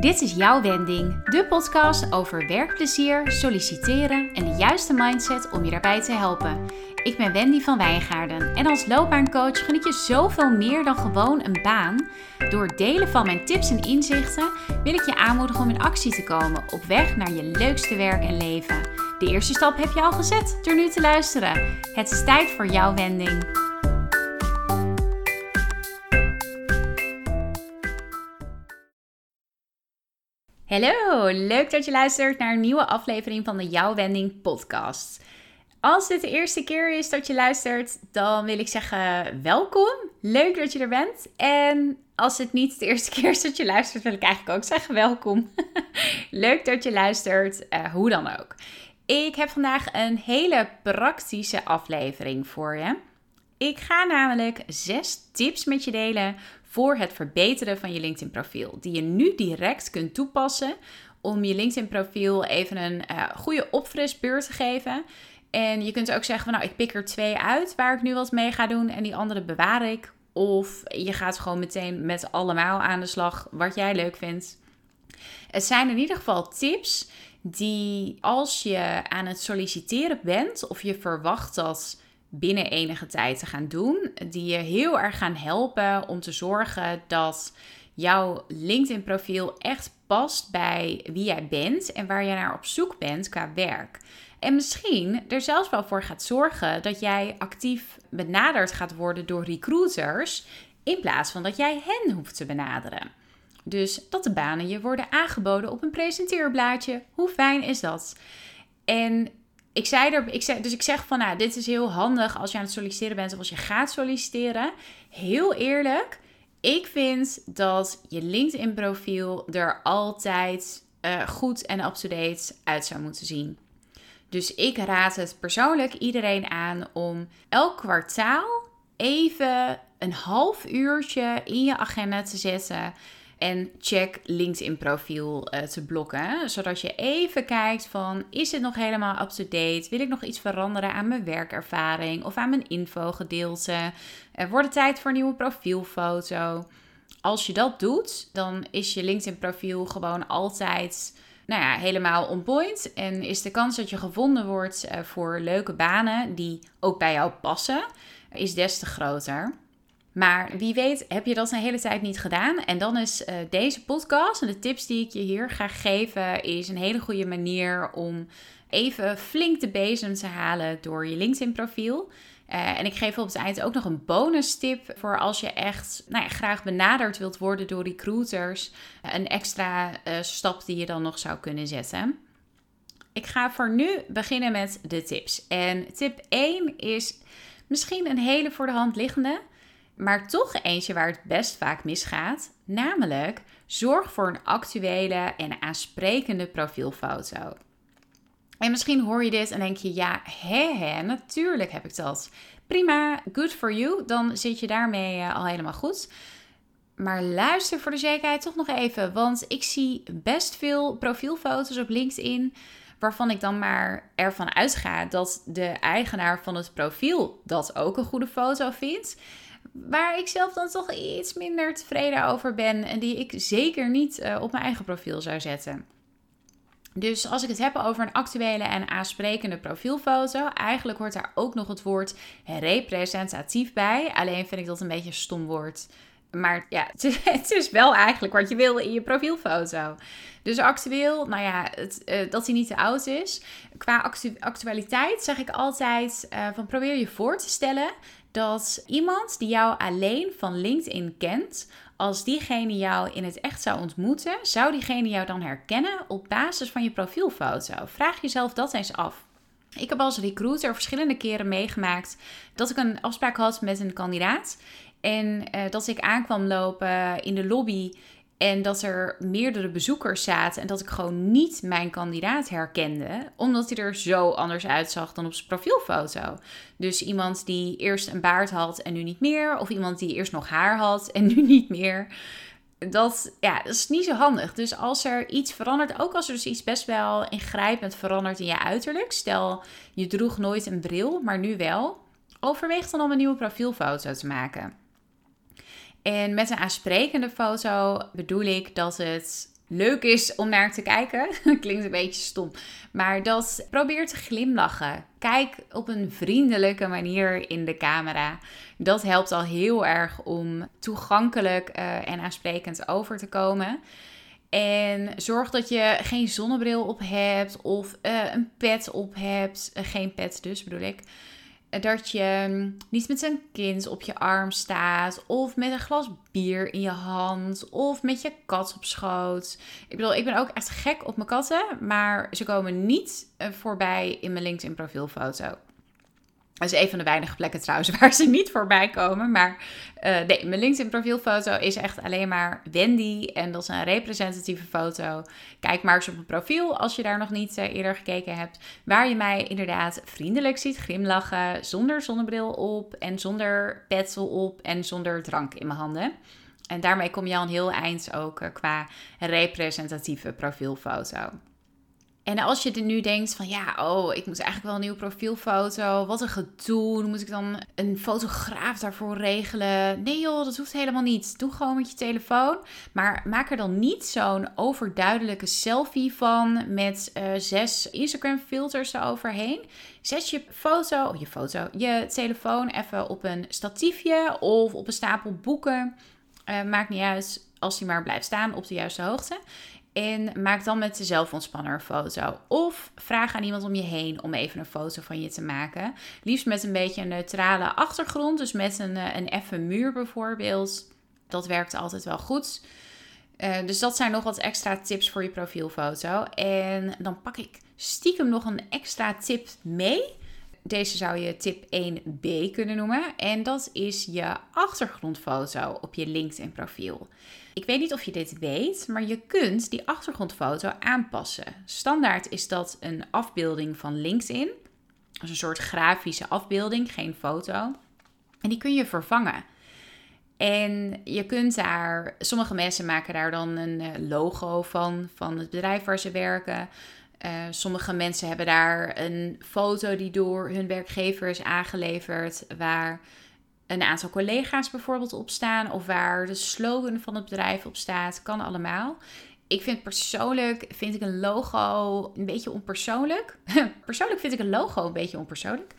Dit is jouw wending, de podcast over werkplezier, solliciteren en de juiste mindset om je daarbij te helpen. Ik ben Wendy van Wijngaarden en als loopbaancoach geniet je zoveel meer dan gewoon een baan. Door delen van mijn tips en inzichten wil ik je aanmoedigen om in actie te komen op weg naar je leukste werk en leven. De eerste stap heb je al gezet door nu te luisteren. Het is tijd voor jouw wending. Hallo, leuk dat je luistert naar een nieuwe aflevering van de Jouw Wending podcast. Als dit de eerste keer is dat je luistert, dan wil ik zeggen welkom. Leuk dat je er bent. En als het niet de eerste keer is dat je luistert, wil ik eigenlijk ook zeggen welkom. Leuk dat je luistert, uh, hoe dan ook. Ik heb vandaag een hele praktische aflevering voor je. Ik ga namelijk zes tips met je delen voor het verbeteren van je LinkedIn profiel. Die je nu direct kunt toepassen om je LinkedIn profiel even een uh, goede opfrisbeurt te geven. En je kunt ook zeggen van nou ik pik er twee uit waar ik nu wat mee ga doen en die andere bewaar ik. Of je gaat gewoon meteen met allemaal aan de slag wat jij leuk vindt. Het zijn in ieder geval tips die als je aan het solliciteren bent of je verwacht dat binnen enige tijd te gaan doen, die je heel erg gaan helpen om te zorgen dat jouw LinkedIn-profiel echt past bij wie jij bent en waar je naar op zoek bent qua werk. En misschien er zelfs wel voor gaat zorgen dat jij actief benaderd gaat worden door recruiters in plaats van dat jij hen hoeft te benaderen. Dus dat de banen je worden aangeboden op een presenteerblaadje. Hoe fijn is dat? En ik zei er, ik zei, dus ik zeg van, nou, dit is heel handig als je aan het solliciteren bent of als je gaat solliciteren. Heel eerlijk, ik vind dat je LinkedIn-profiel er altijd uh, goed en up-to-date uit zou moeten zien. Dus ik raad het persoonlijk iedereen aan om elk kwartaal even een half uurtje in je agenda te zetten en check LinkedIn profiel uh, te blokken. Zodat je even kijkt van is het nog helemaal up-to-date? Wil ik nog iets veranderen aan mijn werkervaring of aan mijn infogedeelte? Er wordt het tijd voor een nieuwe profielfoto. Als je dat doet, dan is je LinkedIn profiel gewoon altijd nou ja, helemaal on point. En is de kans dat je gevonden wordt uh, voor leuke banen die ook bij jou passen, is des te groter. Maar wie weet heb je dat een hele tijd niet gedaan. En dan is uh, deze podcast en de tips die ik je hier ga geven, is een hele goede manier om even flink de bezem te halen door je LinkedIn profiel. Uh, en ik geef op het eind ook nog een bonus tip voor als je echt nou ja, graag benaderd wilt worden door recruiters. een extra stap die je dan nog zou kunnen zetten. Ik ga voor nu beginnen met de tips. En tip 1 is misschien een hele voor de hand liggende maar toch eentje waar het best vaak misgaat. Namelijk, zorg voor een actuele en aansprekende profielfoto. En misschien hoor je dit en denk je, ja, hè, hè, natuurlijk heb ik dat. Prima, good for you. Dan zit je daarmee uh, al helemaal goed. Maar luister voor de zekerheid toch nog even, want ik zie best veel profielfoto's op LinkedIn waarvan ik dan maar ervan uitga dat de eigenaar van het profiel dat ook een goede foto vindt waar ik zelf dan toch iets minder tevreden over ben en die ik zeker niet uh, op mijn eigen profiel zou zetten. Dus als ik het heb over een actuele en aansprekende profielfoto, eigenlijk hoort daar ook nog het woord representatief bij. Alleen vind ik dat een beetje een stom woord. Maar ja, het is wel eigenlijk wat je wil in je profielfoto. Dus actueel, nou ja, het, uh, dat hij niet te oud is. Qua actu actualiteit zeg ik altijd uh, van probeer je voor te stellen dat iemand die jou alleen van LinkedIn kent, als diegene jou in het echt zou ontmoeten, zou diegene jou dan herkennen op basis van je profielfoto? Vraag jezelf dat eens af. Ik heb als recruiter verschillende keren meegemaakt dat ik een afspraak had met een kandidaat. En uh, dat ik aankwam lopen in de lobby en dat er meerdere bezoekers zaten en dat ik gewoon niet mijn kandidaat herkende, omdat hij er zo anders uitzag dan op zijn profielfoto. Dus iemand die eerst een baard had en nu niet meer, of iemand die eerst nog haar had en nu niet meer. Dat, ja, dat is niet zo handig. Dus als er iets verandert, ook als er dus iets best wel ingrijpend verandert in je uiterlijk, stel je droeg nooit een bril, maar nu wel, overweeg dan om een nieuwe profielfoto te maken. En met een aansprekende foto bedoel ik dat het leuk is om naar te kijken. Klinkt een beetje stom. Maar dat probeer te glimlachen. Kijk op een vriendelijke manier in de camera. Dat helpt al heel erg om toegankelijk uh, en aansprekend over te komen. En zorg dat je geen zonnebril op hebt of uh, een pet op hebt. Uh, geen pet dus bedoel ik dat je mm, niet met een kind op je arm staat, of met een glas bier in je hand, of met je kat op schoot. Ik bedoel, ik ben ook echt gek op mijn katten, maar ze komen niet eh, voorbij in mijn LinkedIn profielfoto. Dat is een van de weinige plekken trouwens waar ze niet voorbij komen. Maar uh, nee, mijn LinkedIn profielfoto is echt alleen maar Wendy. En dat is een representatieve foto. Kijk maar eens op mijn profiel als je daar nog niet uh, eerder gekeken hebt. Waar je mij inderdaad vriendelijk ziet glimlachen. Zonder zonnebril op en zonder petsel op en zonder drank in mijn handen. En daarmee kom je al een heel eind ook uh, qua representatieve profielfoto. En als je er nu denkt van ja, oh, ik moet eigenlijk wel een nieuwe profielfoto. Wat een gedoe. Moet ik dan een fotograaf daarvoor regelen? Nee joh, dat hoeft helemaal niet. Doe gewoon met je telefoon. Maar maak er dan niet zo'n overduidelijke selfie van met uh, zes Instagram filters eroverheen. Zet je foto, je foto, je telefoon even op een statiefje of op een stapel boeken. Uh, maakt niet uit als die maar blijft staan op de juiste hoogte. En maak dan met de zelfontspanner een foto. Of vraag aan iemand om je heen om even een foto van je te maken. Liefst met een beetje een neutrale achtergrond. Dus met een, eh, een effen muur bijvoorbeeld. Dat werkt altijd wel goed. Uh, dus dat zijn nog wat extra tips voor je profielfoto. En dan pak ik stiekem nog een extra tip mee. Deze zou je tip 1b kunnen noemen. En dat is je achtergrondfoto op je LinkedIn profiel. Ik weet niet of je dit weet, maar je kunt die achtergrondfoto aanpassen. Standaard is dat een afbeelding van LinkedIn. Dus een soort grafische afbeelding, geen foto. En die kun je vervangen. En je kunt daar, sommige mensen maken daar dan een eh, logo van, van het bedrijf waar ze werken. Uh, sommige mensen hebben daar een foto die door hun werkgever is aangeleverd, waar een aantal collega's bijvoorbeeld op staan, of waar de slogan van het bedrijf op staat. Kan allemaal. Ik vind persoonlijk vind ik een logo een beetje onpersoonlijk. persoonlijk vind ik een logo een beetje onpersoonlijk.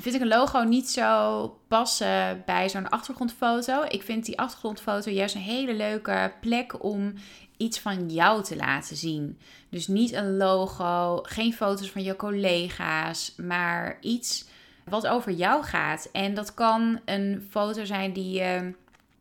Vind ik een logo niet zo passen bij zo'n achtergrondfoto. Ik vind die achtergrondfoto juist een hele leuke plek om iets van jou te laten zien. Dus niet een logo, geen foto's van je collega's, maar iets wat over jou gaat. En dat kan een foto zijn die uh,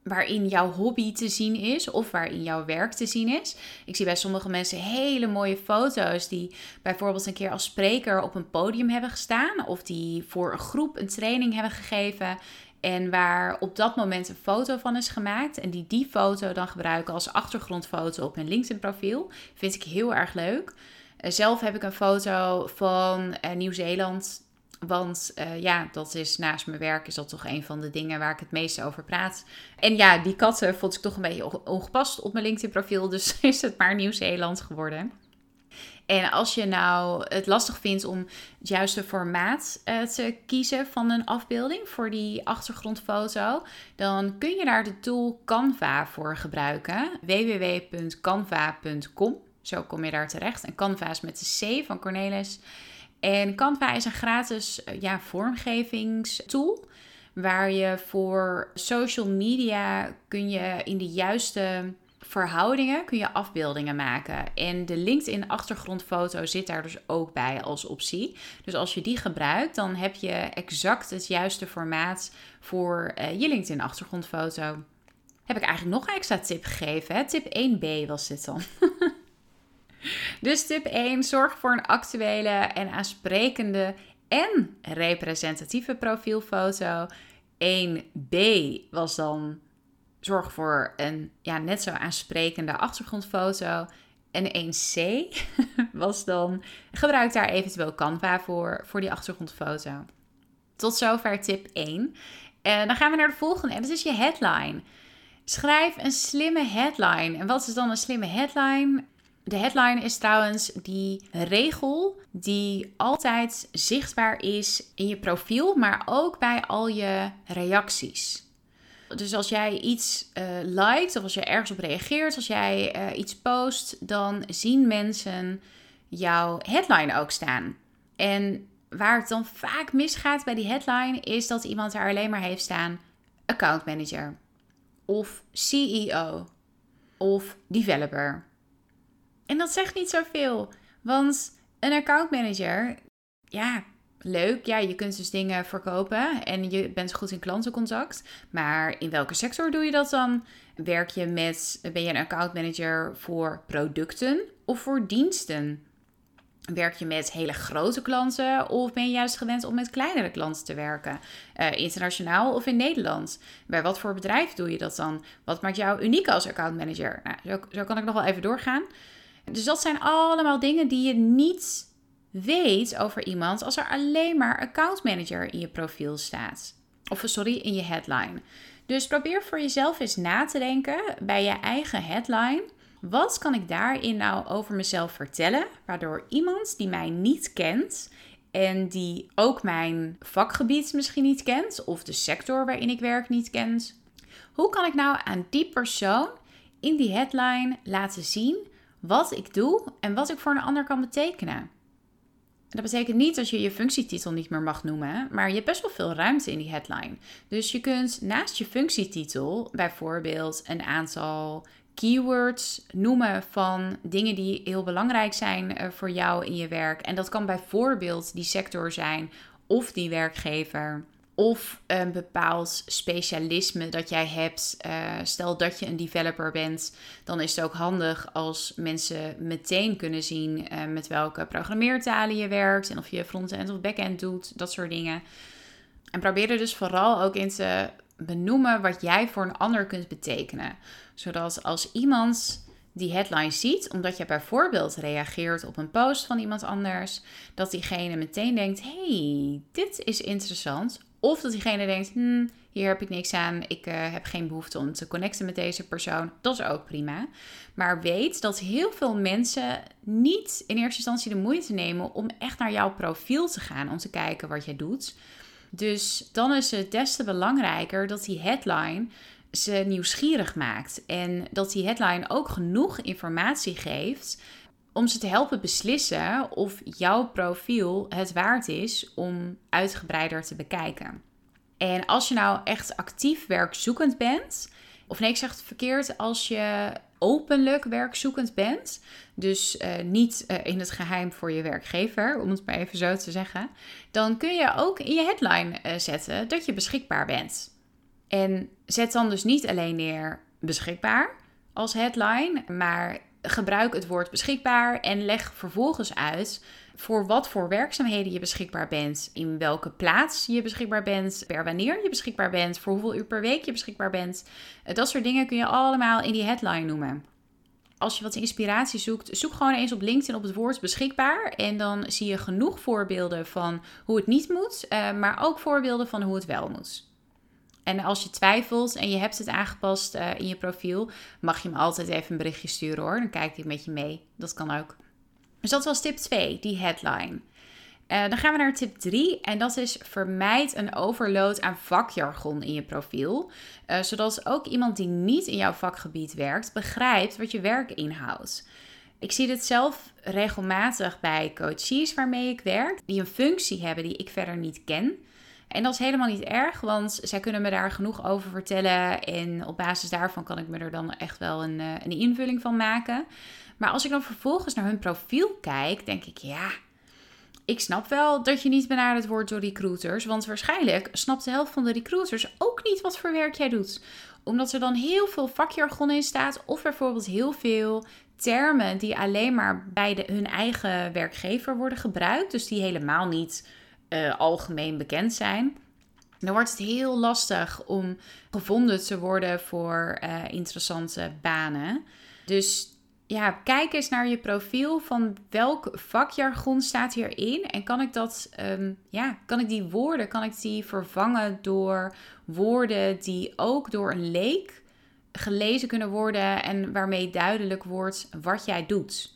waarin jouw hobby te zien is of waarin jouw werk te zien is. Ik zie bij sommige mensen hele mooie foto's die bijvoorbeeld een keer als spreker op een podium hebben gestaan of die voor een groep een training hebben gegeven. En waar op dat moment een foto van is gemaakt. En die die foto dan gebruiken als achtergrondfoto op hun LinkedIn profiel. Vind ik heel erg leuk. Eh, zelf heb ik een foto van uh, Nieuw-Zeeland want uh, ja, dat is naast mijn werk is dat toch een van de dingen waar ik het meest over praat. En ja, die katten vond ik toch een beetje ongepast op mijn LinkedIn profiel. Dus is het maar Nieuw-Zeeland geworden. En als je nou het lastig vindt om het juiste formaat uh, te kiezen van een afbeelding voor die achtergrondfoto, dan kun je daar de tool Canva voor gebruiken. www.canva.com. Zo kom je daar terecht. En Canva is met de C van Cornelis. En Canva is een gratis eh, ja, vormgevingstool. Waar je voor social media kun je in de juiste verhoudingen kun je afbeeldingen maken. En de LinkedIn achtergrondfoto zit daar dus ook bij als optie. Dus als je die gebruikt, dan heb je exact het juiste formaat voor uh, je LinkedIn achtergrondfoto. Heb ik eigenlijk nog een extra tip gegeven. Hè? Tip 1b was dit dan. Dus tip 1, zorg voor een actuele en aansprekende en representatieve profielfoto. 1b was dan zorg voor een ja, net zo aansprekende achtergrondfoto. En 1c was dan gebruik daar eventueel Canva voor, voor die achtergrondfoto. Tot zover tip 1. En dan gaan we naar de volgende en dat is je headline. Schrijf een slimme headline. En wat is dan een slimme headline? De headline is trouwens die regel die altijd zichtbaar is in je profiel, maar ook bij al je reacties. Dus als jij iets uh, liked of als je ergens op reageert, als jij uh, iets post, dan zien mensen jouw headline ook staan. En waar het dan vaak misgaat bij die headline is dat iemand daar alleen maar heeft staan account manager of CEO of developer. En dat zegt niet zoveel, want een account manager, ja, leuk. Ja, je kunt dus dingen verkopen en je bent goed in klantencontact. Maar in welke sector doe je dat dan? Werk je met, ben je een account manager voor producten of voor diensten? Werk je met hele grote klanten of ben je juist gewend om met kleinere klanten te werken? Uh, internationaal of in Nederland? Bij wat voor bedrijf doe je dat dan? Wat maakt jou uniek als account manager? Nou, zo kan ik nog wel even doorgaan. Dus dat zijn allemaal dingen die je niet weet over iemand als er alleen maar account manager in je profiel staat. Of sorry, in je headline. Dus probeer voor jezelf eens na te denken bij je eigen headline. Wat kan ik daarin nou over mezelf vertellen, waardoor iemand die mij niet kent en die ook mijn vakgebied misschien niet kent of de sector waarin ik werk niet kent, hoe kan ik nou aan die persoon in die headline laten zien wat ik doe en wat ik voor een ander kan betekenen? Dat betekent niet dat je je functietitel niet meer mag noemen, maar je hebt best wel veel ruimte in die headline. Dus je kunt naast je functietitel bijvoorbeeld een aantal keywords noemen van dingen die heel belangrijk zijn eh, voor jou in je werk. En dat kan bijvoorbeeld die sector zijn of die werkgever of een bepaald specialisme dat jij hebt. Uh, stel dat je een developer bent, dan is het ook handig als mensen meteen kunnen zien uh, met welke programmeertalen je werkt en of je front-end of back-end doet, dat soort dingen. En probeer er dus vooral ook in te benoemen wat jij voor een ander kunt betekenen. Zodat als iemand die headline ziet, omdat je bijvoorbeeld reageert op een post van iemand anders, dat diegene meteen denkt: hey, dit is interessant. Of dat diegene denkt, hm, hier heb ik niks aan, ik uh, heb geen behoefte om te connecten met deze persoon. Dat is ook prima. Maar weet dat heel veel mensen niet in eerste instantie de moeite nemen om echt naar jouw profiel te gaan, om te kijken wat jij doet. Dus dan is het des te belangrijker dat die headline ze nieuwsgierig maakt. En dat die headline ook genoeg informatie geeft om ze te helpen beslissen of jouw profiel het waard is om uitgebreider te bekijken. En als je nou echt actief werkzoekend bent, of nee, ik zeg het verkeerd, als je openlijk werkzoekend bent, dus uh, niet uh, in het geheim voor je werkgever, om het maar even zo te zeggen, dan kun je ook in je headline uh, zetten dat je beschikbaar bent. En zet dan dus niet alleen neer beschikbaar als headline, maar gebruik het woord beschikbaar en leg vervolgens uit voor wat voor werkzaamheden je beschikbaar bent, in welke plaats je beschikbaar bent, per wanneer je beschikbaar bent, voor hoeveel uur per week je beschikbaar bent. Eh, dat soort dingen kun je allemaal in die headline noemen. Als je wat inspiratie zoekt, zoek gewoon eens op LinkedIn op het woord beschikbaar. En dan zie je genoeg voorbeelden van hoe het niet moet, eh, maar ook voorbeelden van hoe het wel moet. En als je twijfelt en je hebt het aangepast uh, in je profiel, mag je me altijd even een berichtje sturen hoor. Dan kijk ik met je mee. Dat kan ook. Dus dat was tip 2, die headline. Uh, dan gaan we naar tip 3 en dat is vermijd een overload aan vakjargon in je profiel. Uh, zodat ook iemand die niet in jouw vakgebied werkt begrijpt wat je werk inhoudt. Ik zie dit zelf regelmatig bij coaches waarmee ik werk, die een functie hebben die ik verder niet ken. En dat is helemaal niet erg, want zij kunnen me daar genoeg over vertellen. En op basis daarvan kan ik me er dan echt wel een, eh, een invulling van maken. Maar als ik dan vervolgens naar hun profiel kijk, denk ik ja. Ik snap wel dat je niet benaderd wordt door recruiters. Want waarschijnlijk snapt de helft van de recruiters ook niet wat voor werk jij doet. Omdat er dan heel veel vakjargon in staat. Of bijvoorbeeld heel veel termen die alleen maar bij de, hun eigen werkgever worden gebruikt. Dus die helemaal niet uh, algemeen bekend zijn. Dan wordt het heel lastig om gevonden te worden voor uh, interessante banen. Dus ja, kijk eens naar je profiel van welk vakjargon staat hierin en kan ik dat, um, ja, kan ik die woorden, kan ik die vervangen door woorden die ook door een leek gelezen kunnen worden en waarmee duidelijk wordt wat jij doet.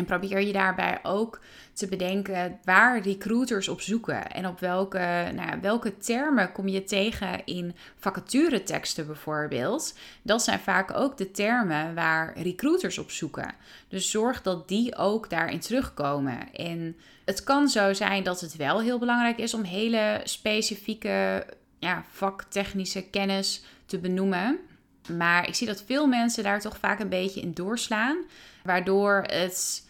En probeer je daarbij ook te bedenken waar recruiters op zoeken. En op welke, nou, welke termen kom je tegen in vacatureteksten bijvoorbeeld. Dat zijn vaak ook de termen waar recruiters op zoeken. Dus zorg dat die ook daarin terugkomen. En het kan zo zijn dat het wel heel belangrijk is om hele specifieke ja, vaktechnische kennis te benoemen. Maar ik zie dat veel mensen daar toch vaak een beetje in doorslaan. Waardoor het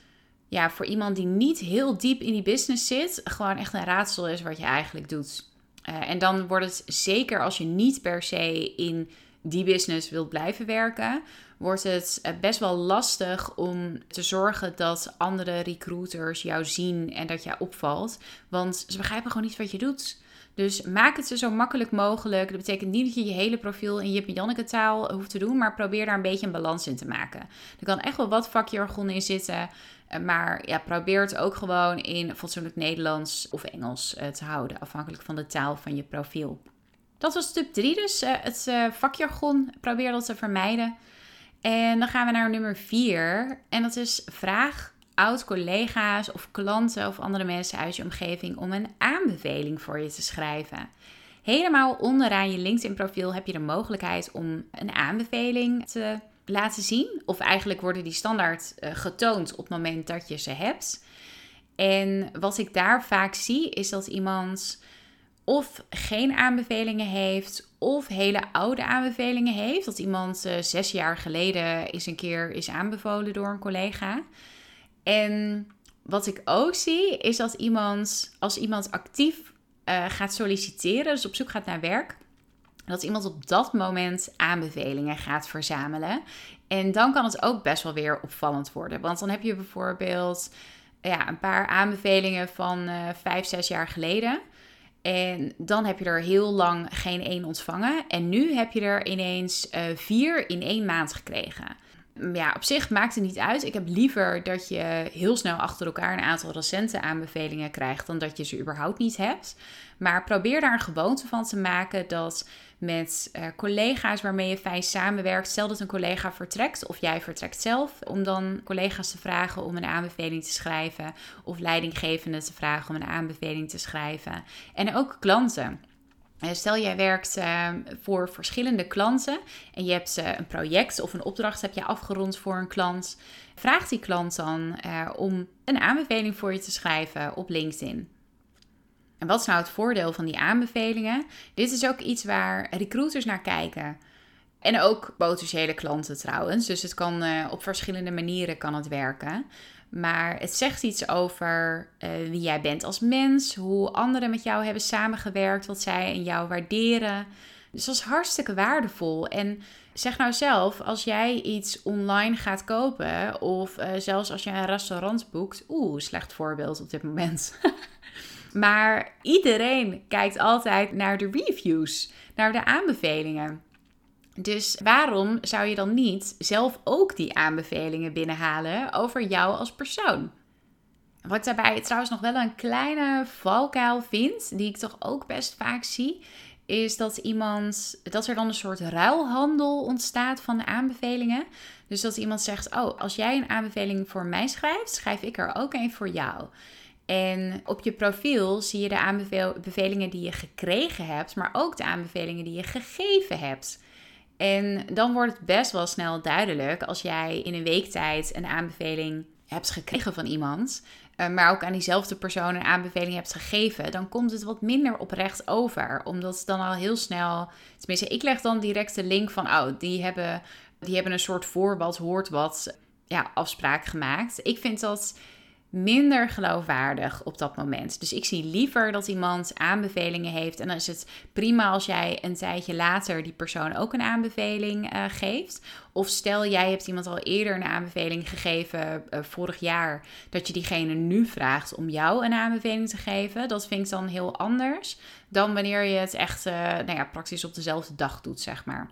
ja, voor iemand die niet heel diep in die business zit, gewoon echt een raadsel is wat je eigenlijk doet. Uh, en dan wordt het zeker als je niet per se in die business wilt blijven werken, wordt het eh, best wel lastig om te zorgen dat andere recruiters jou zien en dat jij opvalt. Want ze begrijpen gewoon niet wat je doet. Dus maak het zo makkelijk mogelijk. Dat betekent niet dat je je hele profiel in Jip en Janneke taal hoeft te doen, maar probeer daar een beetje een balans in te maken. Er kan echt wel wat vakjargon in zitten, eh, maar ja, probeer het ook gewoon in fatsoenlijk Nederlands of Engels eh, te houden, afhankelijk van de taal van je profiel. Dat was tip 3 dus, uh, het vakjargon. Probeer dat te vermijden. En dan gaan we naar nummer 4 en dat is vraag oud-collega's of klanten of andere mensen uit je omgeving om een aanbeveling voor je te schrijven. Helemaal onderaan je LinkedIn-profiel heb je de mogelijkheid om een aanbeveling te laten zien. Of eigenlijk worden die standaard uh, getoond op het moment dat je ze hebt. En wat ik daar vaak zie is dat iemand of geen aanbevelingen heeft, of hele oude aanbevelingen heeft. Dat iemand uh, zes jaar geleden eens een keer is aanbevolen door een collega. En wat ik ook zie, is dat iemand, als iemand actief uh, gaat solliciteren, dus op zoek gaat naar werk, dat iemand op dat moment aanbevelingen gaat verzamelen. En dan kan het ook best wel weer opvallend worden. Want dan heb je bijvoorbeeld ja, een paar aanbevelingen van uh, vijf, zes jaar geleden. En dan heb je er heel lang geen één ontvangen. En nu heb je er ineens uh, vier in één maand gekregen ja, op zich maakt het niet uit. Ik heb liever dat je heel snel achter elkaar een aantal recente aanbevelingen krijgt dan dat je ze überhaupt niet hebt. Maar probeer daar een gewoonte van te maken dat met uh, collega's waarmee je fijn samenwerkt, stel dat een collega vertrekt of jij vertrekt zelf, om dan collega's te vragen om een aanbeveling te schrijven of leidinggevenden te vragen om een aanbeveling te schrijven. En ook klanten. Eh, stel jij werkt ehm, voor verschillende klanten en je hebt een project of een opdracht heb je afgerond voor een klant. Vraag die klant dan eh, om een aanbeveling voor je te schrijven op LinkedIn. En wat is nou het voordeel van die aanbevelingen? Dit is ook iets waar recruiters naar kijken. En ook potentiële klanten trouwens. Dus het kan op verschillende manieren kan het werken. Maar het zegt iets over uh, wie jij bent als mens, hoe anderen met jou hebben samengewerkt, wat zij in jou waarderen. Dus dat is hartstikke waardevol. En zeg nou zelf, als jij iets online gaat kopen, of uh, zelfs als je een restaurant boekt, oeh, slecht voorbeeld op dit moment. maar iedereen kijkt altijd naar de reviews, naar de aanbevelingen. Dus waarom zou je dan niet zelf ook die aanbevelingen binnenhalen over jou als persoon? Wat ik daarbij trouwens nog wel een kleine valkuil vind, die ik toch ook best vaak zie, is dat iemand, dat er dan een soort ruilhandel ontstaat van de aanbevelingen. Dus dat iemand zegt: Oh, als jij een aanbeveling voor mij schrijft, schrijf ik er ook een voor jou. En op je profiel zie je de aanbevelingen die je gekregen hebt, maar ook de aanbevelingen die je gegeven hebt. En dan wordt het best wel snel duidelijk als jij in een week tijd een aanbeveling hebt gekregen van iemand, eh, maar ook aan diezelfde persoon een aanbeveling hebt gegeven, dan komt het wat minder oprecht over. Omdat het dan al heel snel, tenminste, ik leg dan direct de link van, oh, die hebben, die hebben een soort voor wat hoort wat ja, afspraak gemaakt. Ik vind dat minder geloofwaardig op dat moment. Dus ik zie liever dat iemand aanbevelingen heeft. En dan is het prima als jij een tijdje later die persoon ook een aanbeveling uh, geeft. Of stel jij hebt iemand al eerder een aanbeveling gegeven uh, vorig jaar, dat je diegene nu vraagt om jou een aanbeveling te geven. Dat vind ik dan heel anders dan wanneer je het echt uh, nou ja, praktisch op dezelfde dag doet, zeg maar.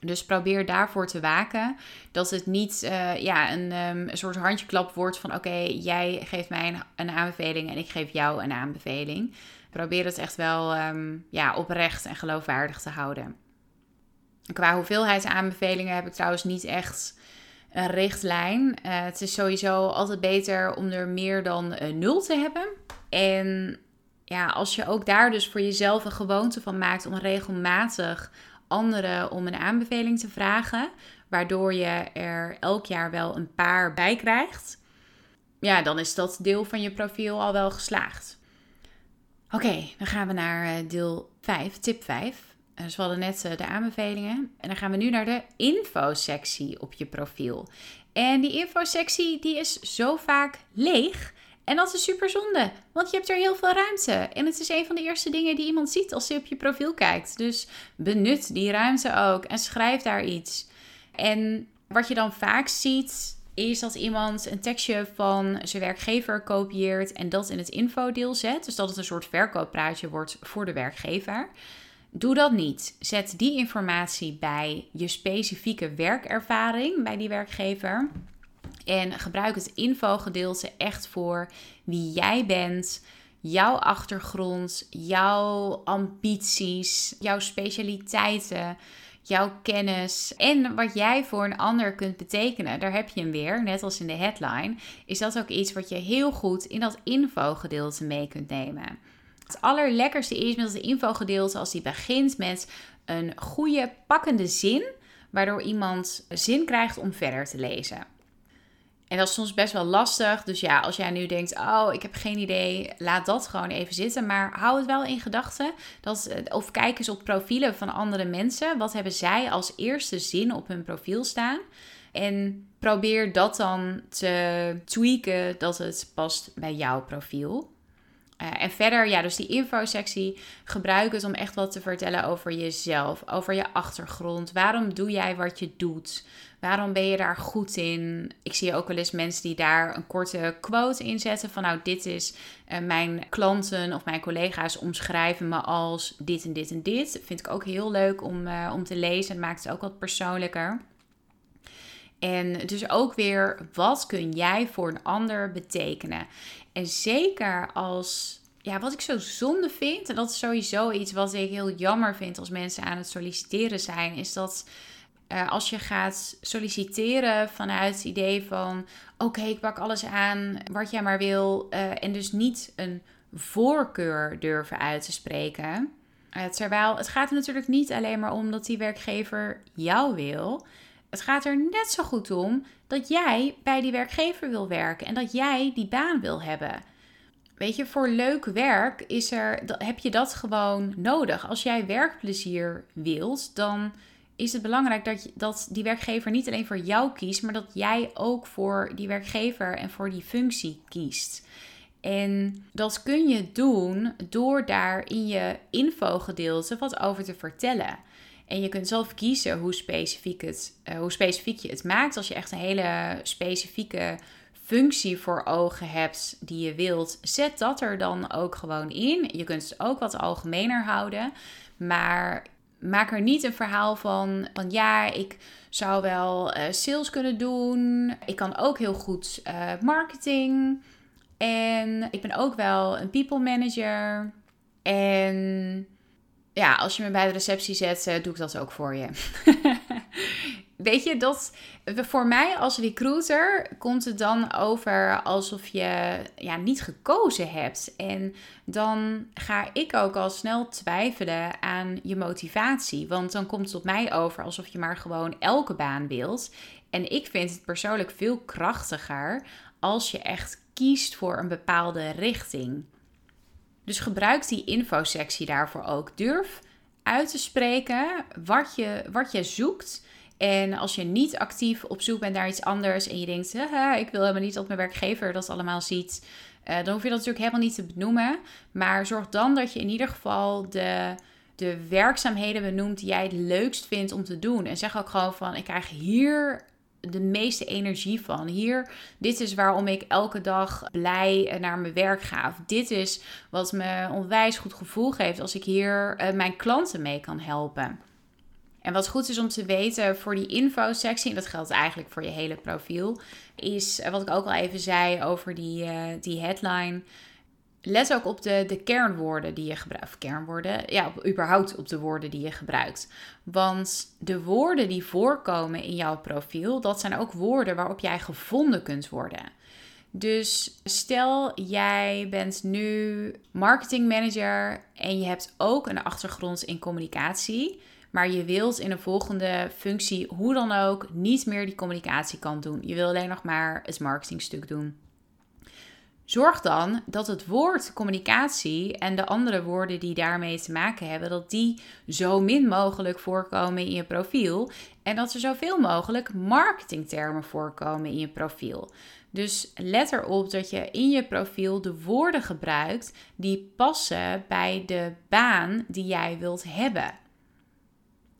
Dus probeer daarvoor te waken dat het niet uh, ja, een, um, een, soort handjeklap wordt van oké, jij geeft mij een, aanbeveling en ik geef jou een aanbeveling. Probeer het echt wel um, ja, oprecht en geloofwaardig te houden. Qua hoeveelheid aanbevelingen heb ik trouwens niet echt een richtlijn. Uh, het is sowieso altijd beter om er meer dan uh, nul te hebben. En ja, als je ook daar dus voor jezelf een gewoonte van maakt om regelmatig anderen om een aanbeveling te vragen, waardoor je er elk jaar wel een paar bij krijgt, ja, dan is dat deel van je profiel al wel geslaagd. Oké, dan gaan we naar eh, deel 5, tip 5. Dus we hadden net de aanbevelingen. En dan gaan we nu naar de infosectie op je profiel. En die infosectie die is zo vaak leeg en dat is super zonde, want je hebt er heel veel ruimte. En het is een van de eerste dingen die iemand ziet als hij op je profiel kijkt. Dus benut die ruimte ook en schrijf daar iets. En wat je dan vaak ziet, is dat iemand een tekstje van zijn werkgever kopieert en dat in het infodeel zet. Dus dat het een soort verkooppraatje wordt voor de werkgever. Doe dat niet. Zet die informatie bij je specifieke werkervaring bij die werkgever. En gebruik het infogedeelte echt voor wie jij bent, jouw achtergrond, jouw ambities, jouw specialiteiten, jouw kennis en wat jij voor een ander kunt betekenen. Daar heb je hem weer, net als in de headline. Is dat ook iets wat je heel goed in dat infogedeelte mee kunt nemen? Het allerlekkerste is met het infogedeelte als die begint met een goede pakkende zin, waardoor iemand zin krijgt om verder te lezen. En dat is soms best wel lastig. Dus ja, als jij nu denkt, oh, ik heb geen idee, laat dat gewoon even zitten. Maar hou het wel in gedachten. Dat, of kijk eens op profielen van andere mensen. Wat hebben zij als eerste zin op hun profiel staan? En probeer dat dan te tweaken dat het past bij jouw profiel. Uh, en verder, ja, dus die infosectie, gebruik het om echt wat te vertellen over jezelf, over je achtergrond. Waarom doe jij wat je doet? Waarom ben je daar goed in? Ik zie ook wel eens mensen die daar een korte quote in zetten van nou, dit is uh, mijn klanten of mijn collega's omschrijven me als dit en dit en dit. Vind ik ook heel leuk om, uh, om te lezen. Het maakt het ook wat persoonlijker. En dus ook weer, wat kun jij voor een ander betekenen? En zeker als, ja, wat ik zo zonde vind, en dat is sowieso iets wat ik heel jammer vind als mensen aan het solliciteren zijn, is dat uh, als je gaat solliciteren vanuit het idee van: oké, ik pak alles aan wat jij maar wil, uh, en dus niet een voorkeur durven uit te spreken. Uh, terwijl het gaat er natuurlijk niet alleen maar om dat die werkgever jou wil. Het gaat er net zo goed om dat jij bij die werkgever wil werken en dat jij die baan wil hebben. Weet je, voor leuk werk is er, heb je dat gewoon nodig. Als jij werkplezier wilt, dan is het belangrijk dat, dat die werkgever niet alleen voor jou kiest, maar dat jij ook voor die werkgever en voor die functie kiest. En dat kun je doen door daar in je infogedeelte wat over te vertellen. En je kunt zelf kiezen hoe specifiek, het, uh, hoe specifiek je het maakt. Als je echt een hele specifieke functie voor ogen hebt die je wilt, zet dat er dan ook gewoon in. Je kunt het ook wat algemener houden. Maar maak er niet een verhaal van, van ja, ik zou wel uh, sales kunnen doen. Ik kan ook heel goed uh, marketing. En ik ben ook wel een people manager. En ja, als je me bij de receptie zet, uh, doe ik dat ook voor je. Weet je, dat voor mij als recruiter komt het dan over alsof je ja, niet gekozen hebt. En dan ga ik ook al snel twijfelen aan je motivatie. Want dan komt het op mij over alsof je maar gewoon elke baan wilt. En ik vind het persoonlijk veel krachtiger als je echt kiest voor een bepaalde richting. Dus gebruik die infosectie daarvoor ook. Durf uit te spreken wat je, wat je zoekt. En als je niet actief op zoek bent naar iets anders en je denkt, ik wil helemaal niet dat mijn werkgever dat allemaal ziet, uh, dan hoef je dat natuurlijk helemaal niet te benoemen. Maar zorg dan dat je in ieder geval de, de werkzaamheden benoemt die jij het leukst vindt om te doen. En zeg ook gewoon van, ik krijg hier de meeste energie van. Hier, dit is waarom ik elke dag blij eh, naar mijn werk ga. dit is wat me onwijs goed gevoel geeft als ik hier uh, mijn klanten mee kan helpen. En wat goed is om te weten voor die info-sectie, en dat geldt eigenlijk voor je hele profiel, is eh, wat ik ook al even zei over die, uh, die headline. let ook op de, de kernwoorden die je gebruikt. Kernwoorden, ja, überhaupt op de woorden die je gebruikt. Want de woorden die voorkomen in jouw profiel, dat zijn ook woorden waarop jij gevonden kunt worden. Dus stel jij bent nu marketingmanager en je hebt ook een achtergrond in communicatie, maar je wilt in een volgende functie hoe dan ook niet meer die communicatiekant doen. Je wil alleen nog maar het marketingstuk doen. Zorg dan dat het woord communicatie en de andere woorden die daarmee te maken hebben, dat die zo min mogelijk voorkomen in je profiel en dat er zoveel mogelijk marketingtermen voorkomen in je profiel. Dus let erop dat je in je profiel de woorden gebruikt die passen bij de baan die jij wilt hebben.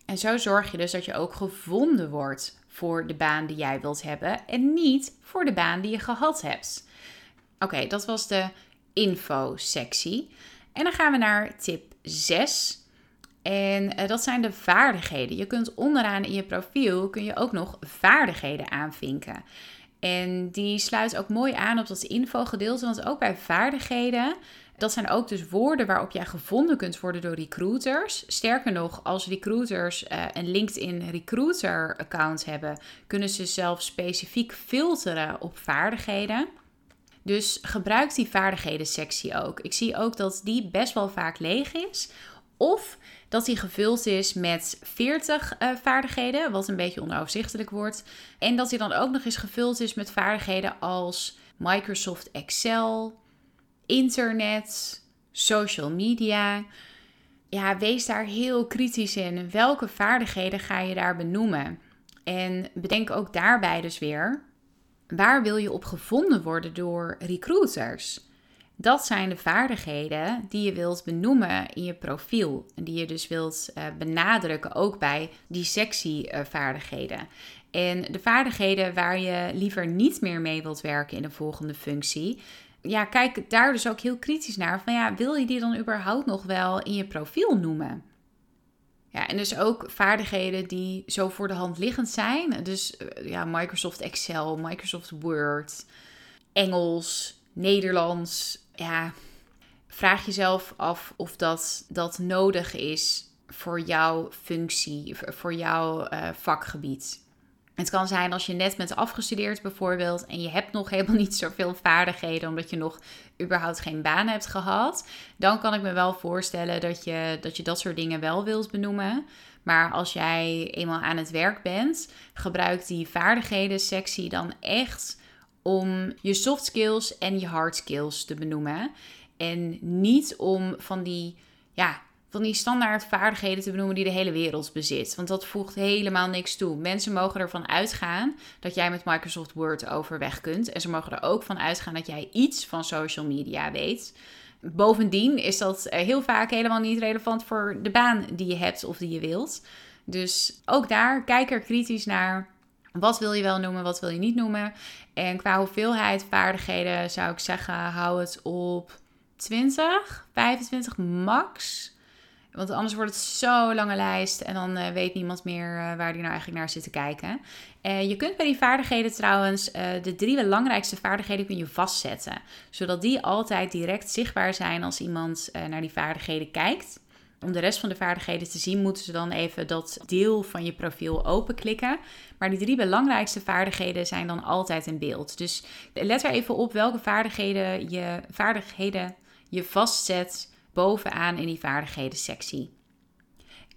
En zo zorg je dus dat je ook gevonden wordt voor de baan die jij wilt hebben en niet voor de baan die je gehad hebt. Oké, dat was de info-sectie. En dan gaan we naar tip 6. En uh, dat zijn de vaardigheden. Je kunt onderaan in je profiel kun je ook nog vaardigheden aanvinken. En die sluit ook mooi aan op dat info-gedeelte. Want ook bij vaardigheden, dat zijn ook dus woorden waarop jij gevonden kunt worden door recruiters. Sterker nog, als recruiters een LinkedIn recruiter account hebben, kunnen ze zelf specifiek filteren op vaardigheden. Dus gebruik die vaardigheden sectie ook. Ik zie ook dat die best wel vaak leeg is. Of dat die gevuld is met 40 uh, eh, vaardigheden, wat een beetje onoverzichtelijk wordt. En dat die dan ook nog eens gevuld is met vaardigheden als Microsoft Excel, internet, social media. Ja, wees daar heel kritisch in. Welke vaardigheden ga je daar benoemen? En bedenk ook daarbij dus weer Waar wil je op gevonden worden door recruiters? Dat zijn de vaardigheden die je wilt benoemen in je profiel. En die je dus wilt uh, benadrukken ook bij die sectievaardigheden. Uh, en de vaardigheden waar je liever niet meer mee wilt werken in de volgende functie. Ja, kijk daar dus ook heel kritisch naar. Van ja, wil je die dan überhaupt nog wel in je profiel noemen? Ja, en dus ook vaardigheden die zo voor de hand liggend zijn. Dus eh, ja, Microsoft Excel, Microsoft Word, Engels, Nederlands. Ja, vraag jezelf af of dat, dat nodig is voor jouw functie, voor jouw uh, vakgebied. Het kan zijn als je net bent afgestudeerd bijvoorbeeld en je hebt nog helemaal niet zoveel vaardigheden omdat je nog überhaupt geen baan hebt gehad. Dan kan ik me wel voorstellen dat je dat, je dat soort dingen wel wilt benoemen. Maar als jij eenmaal aan het werk bent, gebruik die vaardigheden sectie dan echt om je soft skills en je hard skills te benoemen. En niet om van die ja, van die standaard vaardigheden te benoemen die de hele wereld bezit. Want dat voegt helemaal niks toe. Mensen mogen ervan uitgaan dat jij met Microsoft Word overweg kunt. En ze mogen er ook van uitgaan dat jij iets van social media weet. Bovendien is dat eh, heel vaak helemaal niet relevant voor de baan die je hebt of die je wilt. Dus ook daar, kijk er kritisch naar. Wat wil je wel noemen, wat wil je niet noemen? En qua hoeveelheid vaardigheden zou ik zeggen, hou het op 20, 25 max. Want anders wordt het zo'n lange lijst en dan uh, weet niemand meer uh, waar die nou eigenlijk naar zit te kijken. Uh, je kunt bij die vaardigheden trouwens de drie belangrijkste vaardigheden kun je vastzetten. Zodat die altijd direct zichtbaar zijn als iemand naar die vaardigheden kijkt. Om de rest van de vaardigheden te zien, moeten ze dan even dat deel van je profiel openklikken. Maar die drie belangrijkste vaardigheden zijn dan altijd in beeld. Dus let er even op welke vaardigheden je, vaardigheden je vastzet bovenaan in die vaardigheden sectie.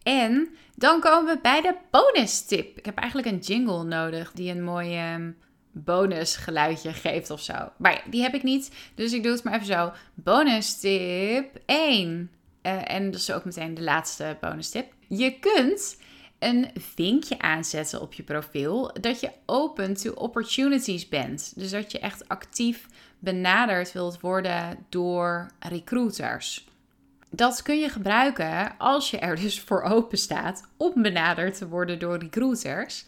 En dan komen we bij de bonus tip. Ik heb eigenlijk een jingle nodig die een mooi um, bonus geluidje geeft of zo. Maar die heb ik niet, dus ik doe het maar even zo. Bonus tip 1. Uh, en dat is ook meteen de laatste bonus tip. Je kunt een vinkje aanzetten op je profiel dat je open to opportunities bent. Dus dat je echt actief benaderd wilt worden door recruiters dat kun je gebruiken als je er dus voor open staat om benaderd te worden door recruiters.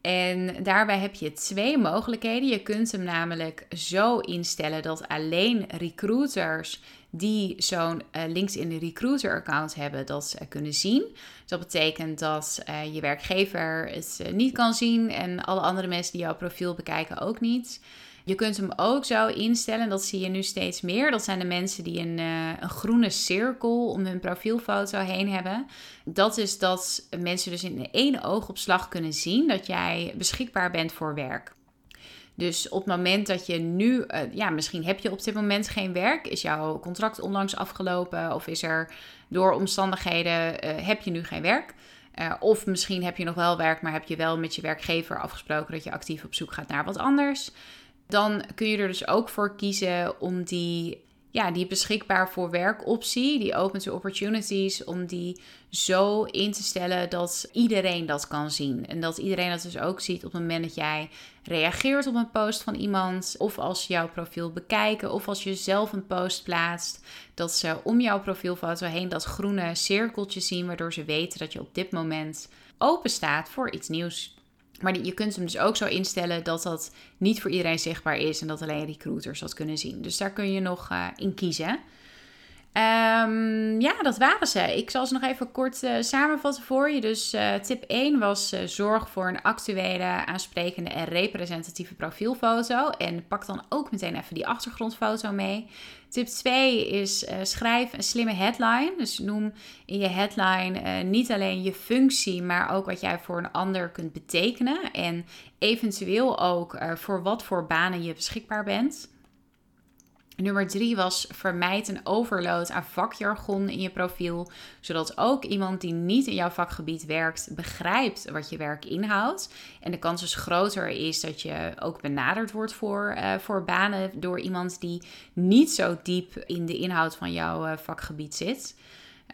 En daarbij heb je twee mogelijkheden. Je kunt hem namelijk zo instellen dat alleen recruiters die zo'n uh, LinkedIn recruiter account hebben, dat ze kunnen zien. dat betekent dat uh, je werkgever het uh, niet kan zien en alle andere mensen die jouw profiel bekijken ook niet. Je kunt hem ook zo instellen, dat zie je nu steeds meer. Dat zijn de mensen die een, uh, een groene cirkel om hun profielfoto heen hebben. Dat is dat mensen dus in één oogopslag kunnen zien dat jij beschikbaar bent voor werk. Dus op het moment dat je nu, uh, ja, misschien heb je op dit moment geen werk, is jouw contract onlangs afgelopen of is er door omstandigheden, uh, heb je nu geen werk. Of misschien heb je nog wel werk, maar heb je wel met je werkgever afgesproken dat je actief op zoek gaat naar wat anders. Dan kun je er dus ook voor kiezen om die ja, die beschikbaar voor werk optie, die open to opportunities, om die zo in te stellen dat iedereen dat kan zien. En dat iedereen dat dus ook ziet op het moment dat jij reageert op een post van iemand, of als je jouw profiel bekijken, of als je zelf een post plaatst, dat ze om jouw profielfoto heen dat groene cirkeltje zien, waardoor ze weten dat je op dit moment open staat voor iets nieuws. Maar je kunt hem dus ook zo instellen dat dat niet voor iedereen zichtbaar is en dat alleen recruiters dat kunnen zien. Dus daar kun je nog uh, in kiezen. Um, ja, dat waren ze. Ik zal ze nog even kort uh, samenvatten voor je. Dus uh, tip 1 was uh, zorg voor een actuele, aansprekende en representatieve profielfoto. En pak dan ook meteen even die achtergrondfoto mee. Tip 2 is schrijf een slimme headline. Dus noem in je headline niet alleen je functie, maar ook wat jij voor een ander kunt betekenen. En eventueel ook voor wat voor banen je beschikbaar bent. Nummer drie was vermijd een overload aan vakjargon in je profiel, zodat ook iemand die niet in jouw vakgebied werkt begrijpt wat je werk inhoudt. En de kans dus groter is dat je ook benaderd wordt voor, uh, voor banen door iemand die niet zo diep in de inhoud van jouw uh, vakgebied zit.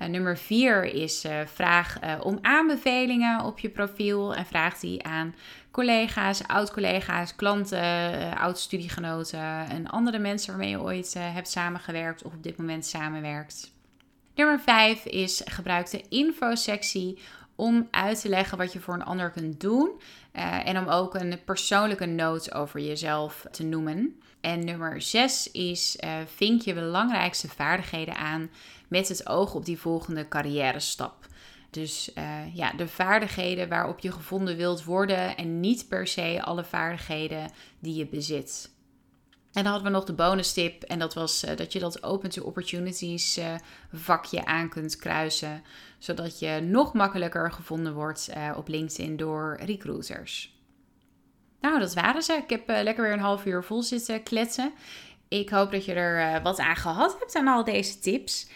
Uh, nummer vier is vraag om aanbevelingen op je profiel en vraag die aan collega's, oud-collega's, klanten, oud-studiegenoten en andere mensen waarmee je ooit hebt samengewerkt of op dit moment samenwerkt. Nummer vijf is gebruik de infosectie om uit te leggen wat je voor een ander kunt doen en om ook een persoonlijke noot over jezelf te noemen. En nummer zes is vink je belangrijkste vaardigheden aan met het oog op die volgende carrière stap. Dus uh, ja, de vaardigheden waarop je gevonden wilt worden en niet per se alle vaardigheden die je bezit. En dan hadden we nog de bonus tip en dat was uh, dat je dat open to opportunities uh, vakje aan kunt kruisen, zodat je nog makkelijker gevonden wordt op LinkedIn door recruiters. Nou, dat waren ze. Ik heb lekker weer een half uur vol zitten kletsen. Ik hoop dat je er wat aan gehad hebt aan al deze tips.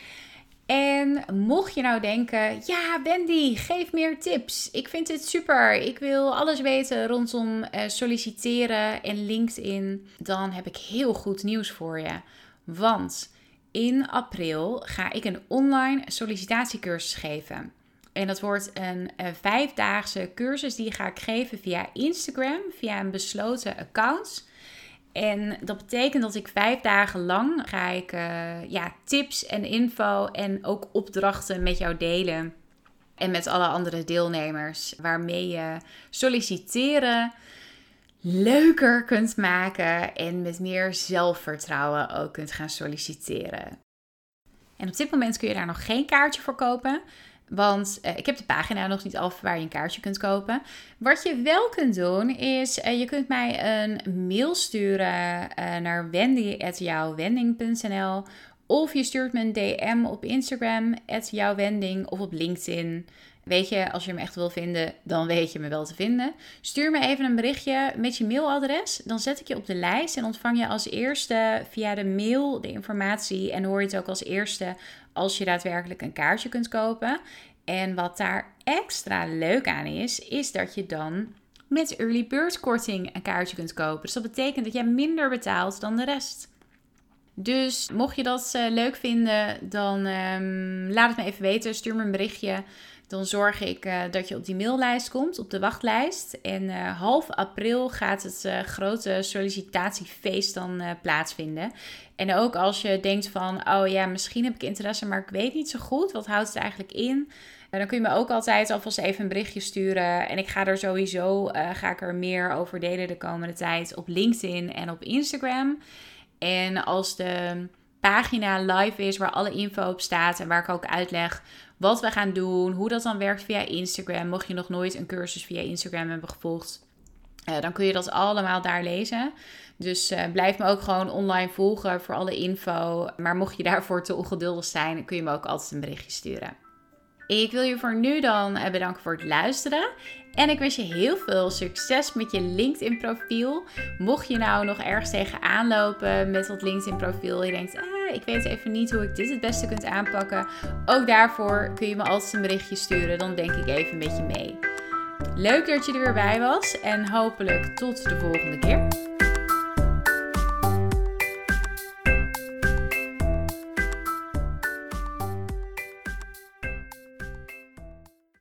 En mocht je nou denken, ja Wendy, geef meer tips. Ik vind dit super. Ik wil alles weten rondom uh, solliciteren en LinkedIn. Dan heb ik heel goed nieuws voor je. Want in april ga ik een online sollicitatiecursus geven. En dat wordt een uh, vijfdaagse cursus die ga ik geven via Instagram, via een besloten account. En dat betekent dat ik vijf dagen lang ga ik uh, ja, tips en info en ook opdrachten met jou delen. En met alle andere deelnemers. Waarmee je solliciteren leuker kunt maken. En met meer zelfvertrouwen ook kunt gaan solliciteren. En op dit moment kun je daar nog geen kaartje voor kopen. Want uh, ik heb de pagina nog niet af waar je een kaartje kunt kopen. Wat je wel kunt doen is, uh, je kunt mij een mail sturen uh, naar wendy.jouwwending.nl of je stuurt me een DM op Instagram, jouwwending of op LinkedIn. Weet je, als je me echt wil vinden, dan weet je me wel te vinden. Stuur me even een berichtje met je mailadres. Dan zet ik je op de lijst en ontvang je als eerste via de mail de informatie. En hoor je het ook als eerste als je daadwerkelijk een kaartje kunt kopen. En wat daar extra leuk aan is, is dat je dan met early bird korting een kaartje kunt kopen. Dus dat betekent dat jij minder betaalt dan de rest. Dus mocht je dat uh, leuk vinden, dan um, laat het me even weten. Stuur me een berichtje. Dan zorg ik uh, dat je op die maillijst komt, op de wachtlijst. En uh, half april gaat het grote sollicitatiefeest dan plaatsvinden. En ook als je denkt van, oh ja, misschien heb ik interesse, maar ik weet niet zo goed. Wat houdt het eigenlijk in? dan kun je me ook altijd alvast even een berichtje sturen. En ik ga er sowieso, ga ik er meer over delen de komende tijd op LinkedIn en op Instagram. En als de pagina live is waar alle info op staat en waar ik ook uitleg wat we gaan doen, hoe dat dan werkt via Instagram, mocht je nog nooit een cursus via Instagram hebben gevolgd, dan kun je dat allemaal daar lezen. Dus blijf me ook gewoon online volgen voor alle info. Maar mocht je daarvoor te ongeduldig zijn, kun je me ook altijd een berichtje sturen. Ik wil je voor nu dan bedanken voor het luisteren. En ik wens je heel veel succes met je LinkedIn profiel. Mocht je nou nog ergens tegenaan lopen met dat LinkedIn profiel. Je denkt, ah, ik weet even niet hoe ik dit het beste kunt aanpakken. Ook daarvoor kun je me altijd een berichtje sturen. Dan denk ik even met je mee. Leuk dat je er weer bij was. En hopelijk tot de volgende keer.